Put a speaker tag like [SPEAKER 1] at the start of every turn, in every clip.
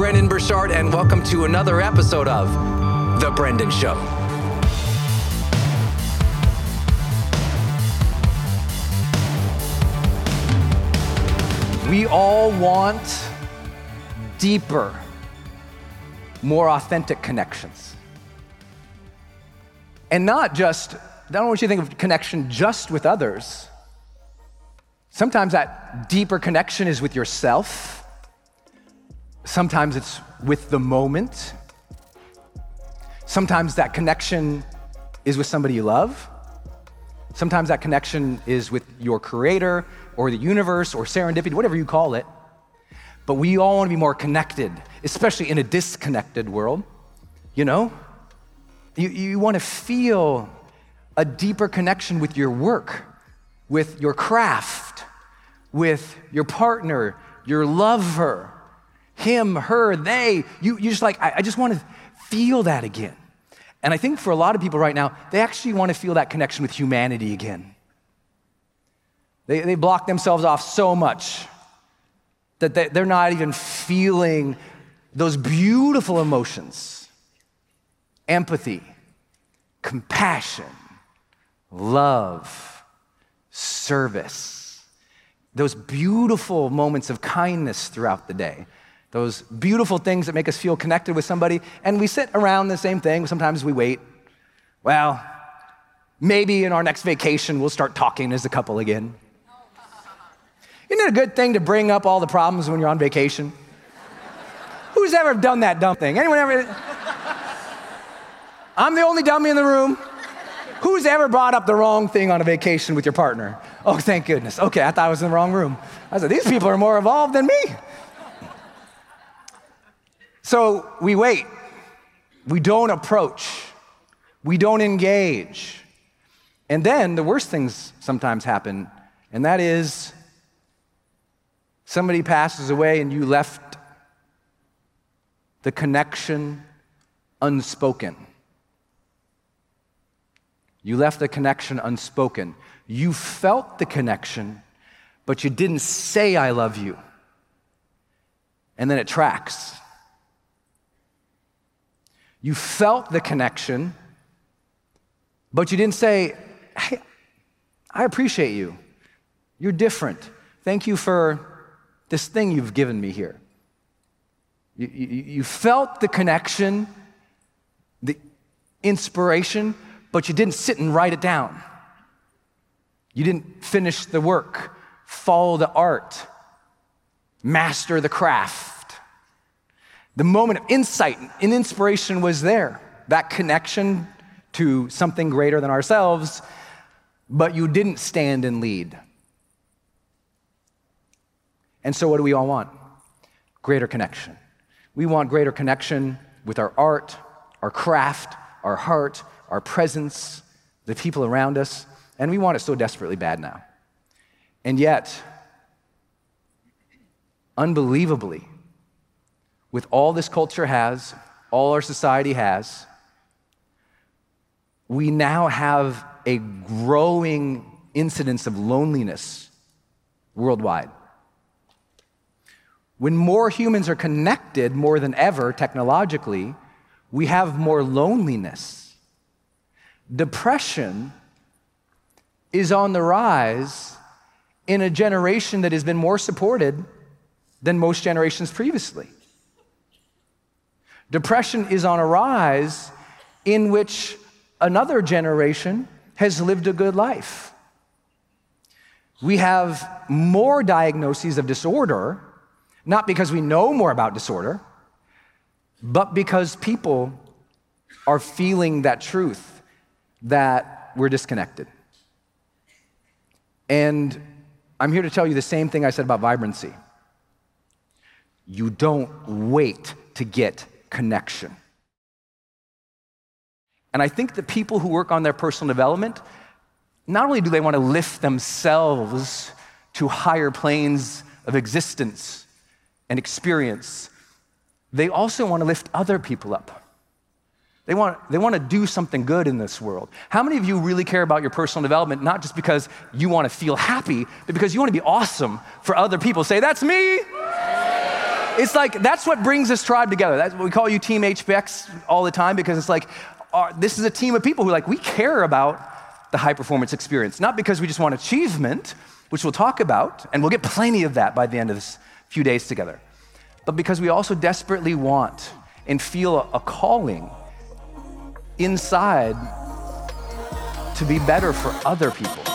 [SPEAKER 1] It's Brendon Burchard, and welcome to another episode of The Brendon Show.
[SPEAKER 2] We all want deeper, more authentic connections. And not just, I don't want you to think of connection just with others. Sometimes that deeper connection is with yourself Sometimes it's with the moment. Sometimes that connection is with somebody you love. Sometimes that connection is with your creator or the universe or serendipity, whatever you call it. But we all want to be more connected, especially in a disconnected world. You know? You, you want to feel a deeper connection with your work, with your craft, with your partner, your lover, him, her, they. You, you just like, I, I just want to feel that again. And I think for a lot of people right now, they actually want to feel that connection with humanity again. They, they block themselves off so much that they, they're not even feeling those beautiful emotions. empathy, compassion, love, service. Those beautiful moments of kindness throughout the day. Those beautiful things that make us feel connected with somebody. And we sit around the same thing. Sometimes we wait. Well, maybe in our next vacation, we'll start talking as a couple again. Isn't it a good thing to bring up all the problems when you're on vacation? Who's ever done that dumb thing? Anyone ever? I'm the only dummy in the room. Who's ever brought up the wrong thing on a vacation with your partner? Oh, thank goodness. Okay, I thought I was in the wrong room. I said, these people are more evolved than me. So we wait. We don't approach. We don't engage. And then the worst things sometimes happen, and that is somebody passes away and you left the connection unspoken. You left the connection unspoken. You felt the connection, but you didn't say, I love you. And then it tracks. You felt the connection, but you didn't say, hey, I appreciate you. You're different. Thank you for this thing you've given me here. You, you, you felt the connection, the inspiration, but you didn't sit and write it down. You didn't finish the work, follow the art, master the craft. The moment of insight and inspiration was there, that connection to something greater than ourselves, but you didn't stand and lead. And so, what do we all want? Greater connection. We want greater connection with our art, our craft, our heart, our presence, the people around us, and we want it so desperately bad now. And yet, unbelievably, with all this culture has, all our society has, we now have a growing incidence of loneliness worldwide. When more humans are connected more than ever technologically, we have more loneliness. Depression is on the rise in a generation that has been more supported than most generations previously. Depression is on a rise in which another generation has lived a good life. We have more diagnoses of disorder, not because we know more about disorder, but because people are feeling that truth that we're disconnected. And I'm here to tell you the same thing I said about vibrancy. You don't wait to get connection. And I think the people who work on their personal development, not only do they want to lift themselves to higher planes of existence and experience, they also want to lift other people up. They want, they want to do something good in this world. How many of you really care about your personal development, not just because you want to feel happy, but because you want to be awesome for other people? Say, that's me. It's like, that's what brings this tribe together. That's what we call you Team HPX all the time because it's like, our, this is a team of people who like, we care about the high performance experience, not because we just want achievement, which we'll talk about, and we'll get plenty of that by the end of this few days together, but because we also desperately want and feel a calling inside to be better for other people.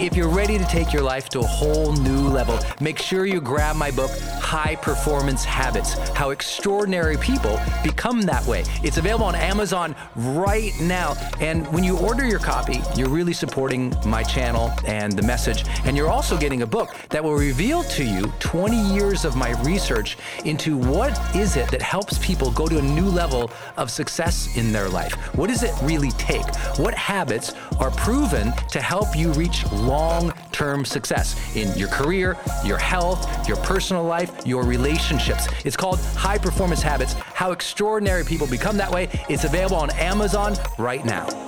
[SPEAKER 1] If you're ready to take your life to a whole new level, make sure you grab my book, High Performance Habits How Extraordinary People Become That Way. It's available on Amazon right now. And when you order your copy, you're really supporting my channel and the message. And you're also getting a book that will reveal to you 20 years of my research into what is it that helps people go to a new level of success in their life. What does it really take? What habits are proven to help you reach long term success in your career, your health, your personal life, your relationships. It's called High Performance Habits How Extraordinary People Become That Way. It's available on Amazon right now.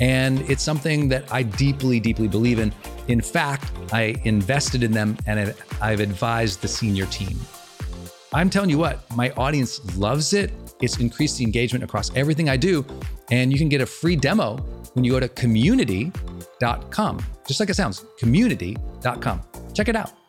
[SPEAKER 1] And it's something that I deeply, deeply believe in. In fact, I invested in them and I've advised the senior team.
[SPEAKER 3] I'm telling you what, my audience loves it. It's increased the engagement across everything I do. And you can get a free demo when you go to community.com, just like it sounds, community.com. Check it out.